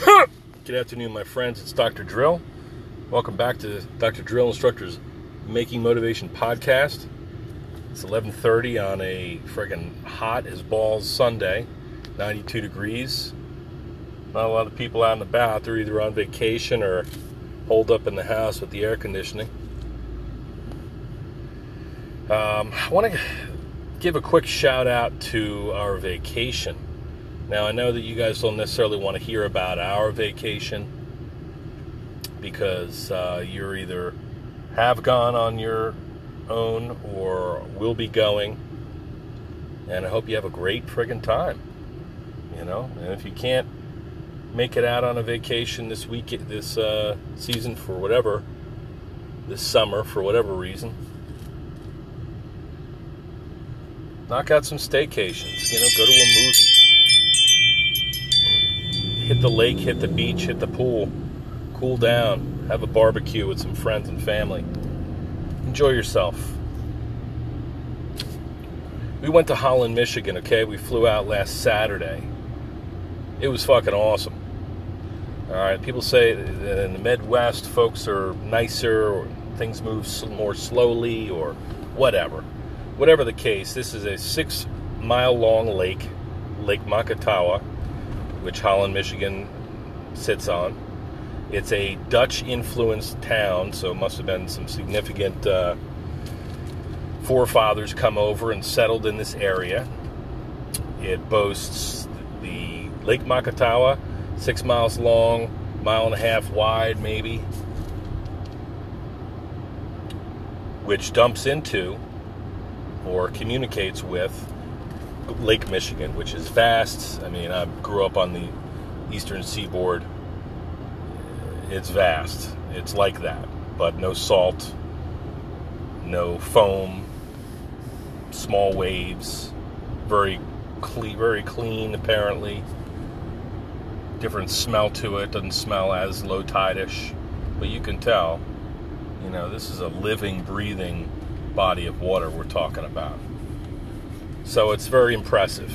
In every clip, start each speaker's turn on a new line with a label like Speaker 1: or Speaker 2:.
Speaker 1: Good afternoon, my friends. It's Dr. Drill. Welcome back to Dr. Drill Instructor's Making Motivation podcast. It's 11:30 on a friggin' hot as balls Sunday, 92 degrees. Not a lot of people out and about. They're either on vacation or holed up in the house with the air conditioning. Um, I want to give a quick shout out to our vacation. Now, I know that you guys don't necessarily want to hear about our vacation because uh, you're either have gone on your own or will be going. And I hope you have a great friggin' time. You know, and if you can't make it out on a vacation this week, this uh, season for whatever, this summer for whatever reason, knock out some staycations. You know, go to a movie the lake, hit the beach, hit the pool, cool down, have a barbecue with some friends and family. Enjoy yourself. We went to Holland, Michigan, okay? We flew out last Saturday. It was fucking awesome. All right, people say in the Midwest, folks are nicer, or things move more slowly, or whatever. Whatever the case, this is a six mile long lake, Lake Macatawa which Holland, Michigan sits on. It's a Dutch influenced town, so it must have been some significant uh, forefathers come over and settled in this area. It boasts the Lake Macatawa, six miles long, mile and a half wide, maybe, which dumps into or communicates with Lake Michigan, which is vast. I mean, I grew up on the eastern seaboard. It's vast. It's like that, but no salt, no foam, small waves, very clean, very clean apparently. Different smell to it. Doesn't smell as low tide-ish, but you can tell. You know, this is a living, breathing body of water we're talking about. So it's very impressive.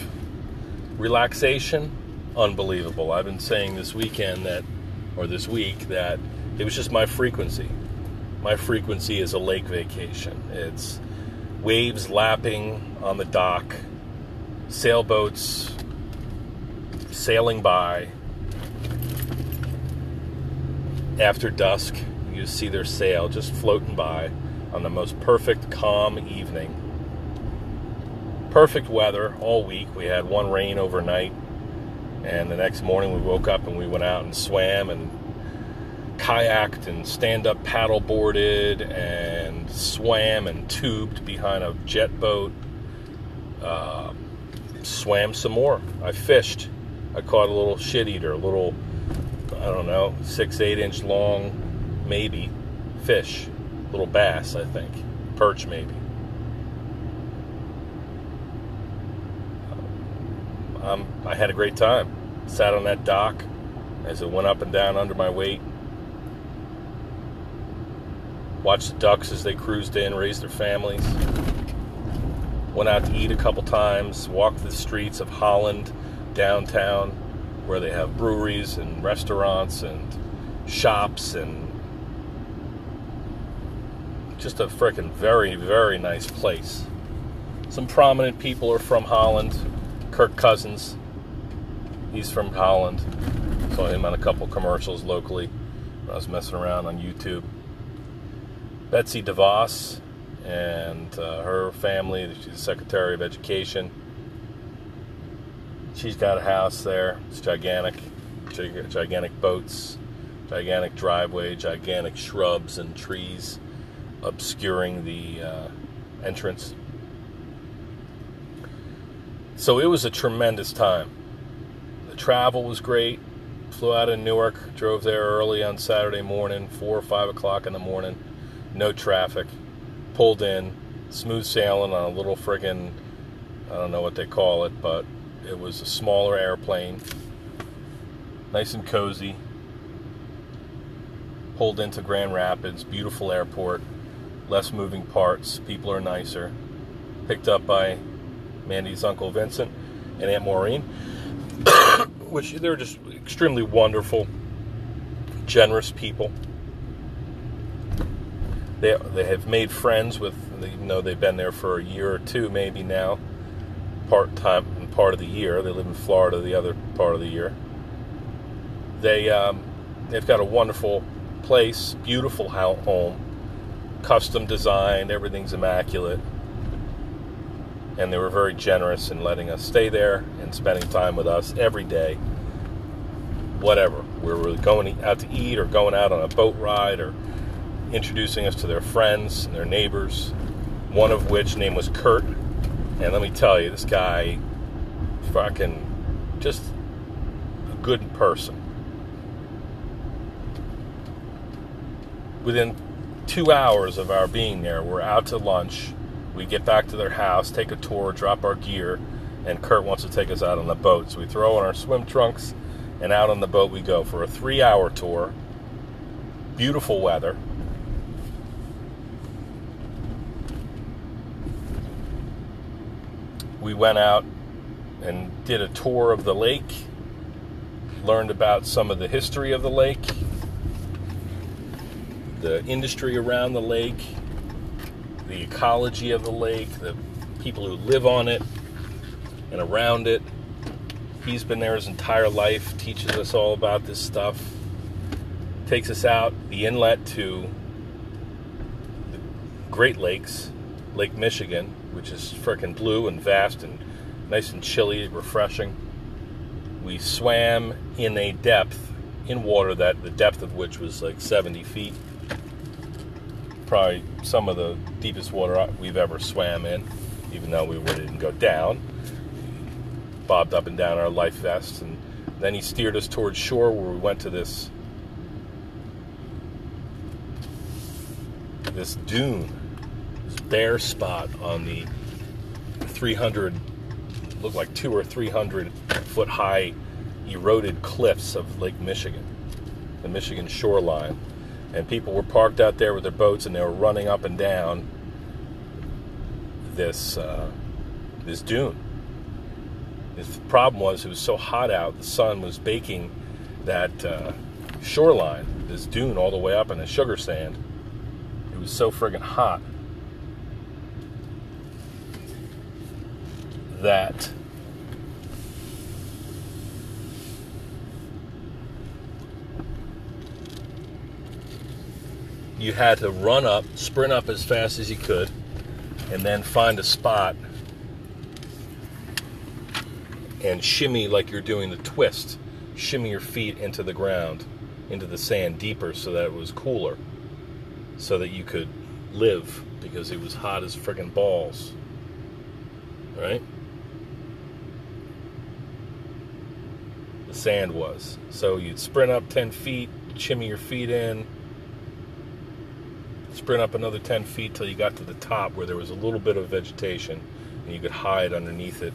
Speaker 1: Relaxation, unbelievable. I've been saying this weekend that, or this week, that it was just my frequency. My frequency is a lake vacation. It's waves lapping on the dock, sailboats sailing by. After dusk, you see their sail just floating by on the most perfect, calm evening perfect weather all week. We had one rain overnight, and the next morning we woke up and we went out and swam and kayaked and stand up paddle boarded and swam and tubed behind a jet boat. Uh, swam some more. I fished. I caught a little shit eater, a little, I don't know, six, eight inch long, maybe, fish. Little bass, I think. Perch, maybe. Um, I had a great time. Sat on that dock as it went up and down under my weight. Watched the ducks as they cruised in, raised their families. Went out to eat a couple times. Walked the streets of Holland, downtown, where they have breweries and restaurants and shops and just a freaking very, very nice place. Some prominent people are from Holland Kirk Cousins. He's from Holland. Saw him on a couple commercials locally I was messing around on YouTube. Betsy DeVos and uh, her family, she's the Secretary of Education. She's got a house there. It's gigantic. Gigantic boats, gigantic driveway, gigantic shrubs and trees obscuring the uh, entrance so it was a tremendous time. The travel was great. Flew out of Newark, drove there early on Saturday morning, four or five o'clock in the morning. No traffic. Pulled in, smooth sailing on a little friggin' I don't know what they call it, but it was a smaller airplane. Nice and cozy. Pulled into Grand Rapids, beautiful airport, less moving parts, people are nicer. Picked up by Mandy's Uncle Vincent and Aunt Maureen, which they're just extremely wonderful, generous people. They they have made friends with, even though they've been there for a year or two, maybe now, part time and part of the year. They live in Florida the other part of the year. They um, they've got a wonderful place, beautiful home, custom designed, everything's immaculate. And they were very generous in letting us stay there and spending time with us every day. Whatever. We were going out to eat or going out on a boat ride or introducing us to their friends and their neighbors. One of which name was Kurt. And let me tell you, this guy fucking just a good person. Within two hours of our being there, we're out to lunch. We get back to their house, take a tour, drop our gear, and Kurt wants to take us out on the boat. So we throw on our swim trunks, and out on the boat we go for a three hour tour. Beautiful weather. We went out and did a tour of the lake, learned about some of the history of the lake, the industry around the lake, the ecology of the lake, the people who live on it and around it. He's been there his entire life, teaches us all about this stuff, takes us out the inlet to the Great Lakes, Lake Michigan, which is freaking blue and vast and nice and chilly, refreshing. We swam in a depth in water that the depth of which was like 70 feet probably some of the deepest water we've ever swam in, even though we didn't go down. Bobbed up and down our life vests, and then he steered us towards shore where we went to this this dune, this bare spot on the 300, looked like two or three hundred foot high eroded cliffs of Lake Michigan, the Michigan shoreline and people were parked out there with their boats and they were running up and down this uh, this dune. The problem was it was so hot out, the sun was baking that uh, shoreline, this dune all the way up in the sugar sand. It was so friggin' hot that you had to run up, sprint up as fast as you could, and then find a spot and shimmy like you're doing the twist. Shimmy your feet into the ground, into the sand deeper so that it was cooler, so that you could live because it was hot as friggin' balls. Right? The sand was. So you'd sprint up 10 feet, shimmy your feet in, sprint up another 10 feet till you got to the top where there was a little bit of vegetation and you could hide underneath it,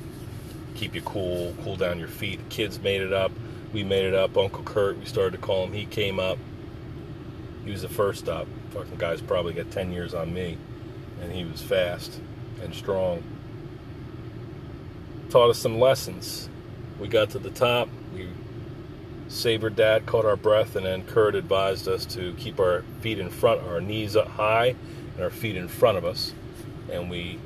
Speaker 1: keep you cool, cool down your feet. kids made it up. We made it up. Uncle Kurt, we started to call him. He came up. He was the first up. Fucking guy's probably got 10 years on me. And he was fast and strong. Taught us some lessons. We got to the top. We Saber Dad caught our breath, and then Kurt advised us to keep our feet in front, our knees up high, and our feet in front of us. And we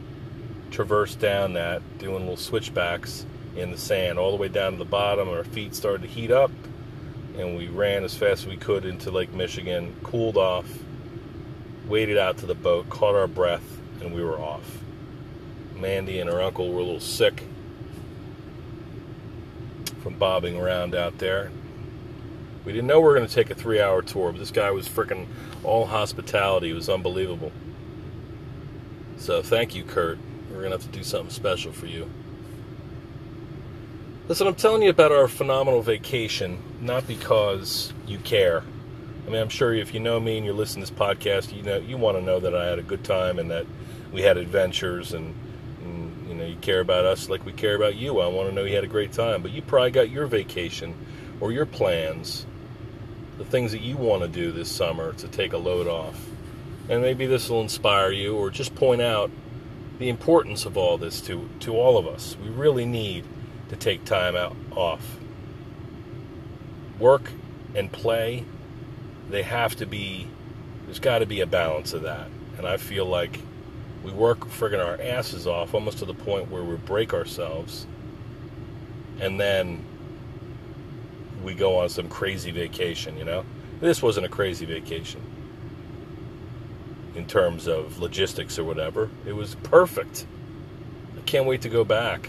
Speaker 1: traversed down that, doing little switchbacks in the sand, all the way down to the bottom. Our feet started to heat up, and we ran as fast as we could into Lake Michigan, cooled off, waded out to the boat, caught our breath, and we were off. Mandy and her uncle were a little sick from bobbing around out there. We didn't know we were going to take a three hour tour, but this guy was freaking all hospitality. It was unbelievable. So thank you, Kurt. We're going to have to do something special for you. Listen, I'm telling you about our phenomenal vacation, not because you care. I mean, I'm sure if you know me and you're listening to this podcast, you know you want to know that I had a good time and that we had adventures and, and you know you care about us like we care about you. I want to know you had a great time, but you probably got your vacation or your plans the things that you want to do this summer to take a load off. And maybe this will inspire you or just point out the importance of all this to, to all of us. We really need to take time out off. work and play, they have to be, there's got to be a balance of that. And I feel like we work friggin' our asses off almost to the point where we break ourselves. And then we go on some crazy vacation, you know? This wasn't a crazy vacation in terms of logistics or whatever. It was perfect. I can't wait to go back.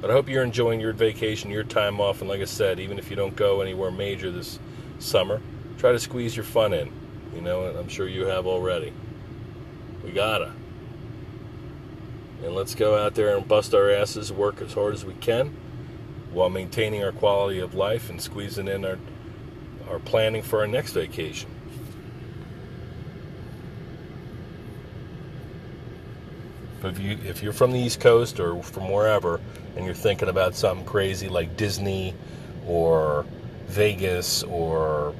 Speaker 1: But I hope you're enjoying your vacation, your time off, and like I said, even if you don't go anywhere major this summer, try to squeeze your fun in. You know, I'm sure you have already. We gotta. And let's go out there and bust our asses, work as hard as we can, while maintaining our quality of life and squeezing in our our planning for our next vacation. If you if you're from the East Coast or from wherever and you're thinking about something crazy like Disney or Vegas or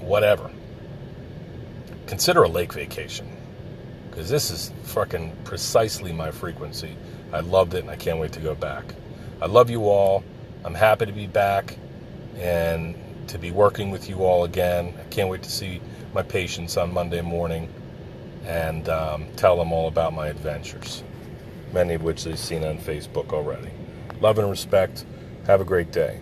Speaker 1: whatever, consider a lake vacation because this is fucking precisely my frequency. I loved it and I can't wait to go back. I love you all. I'm happy to be back and to be working with you all again. I can't wait to see my patients on Monday morning and um, tell them all about my adventures, many of which they've seen on Facebook already. Love and respect. Have a great day.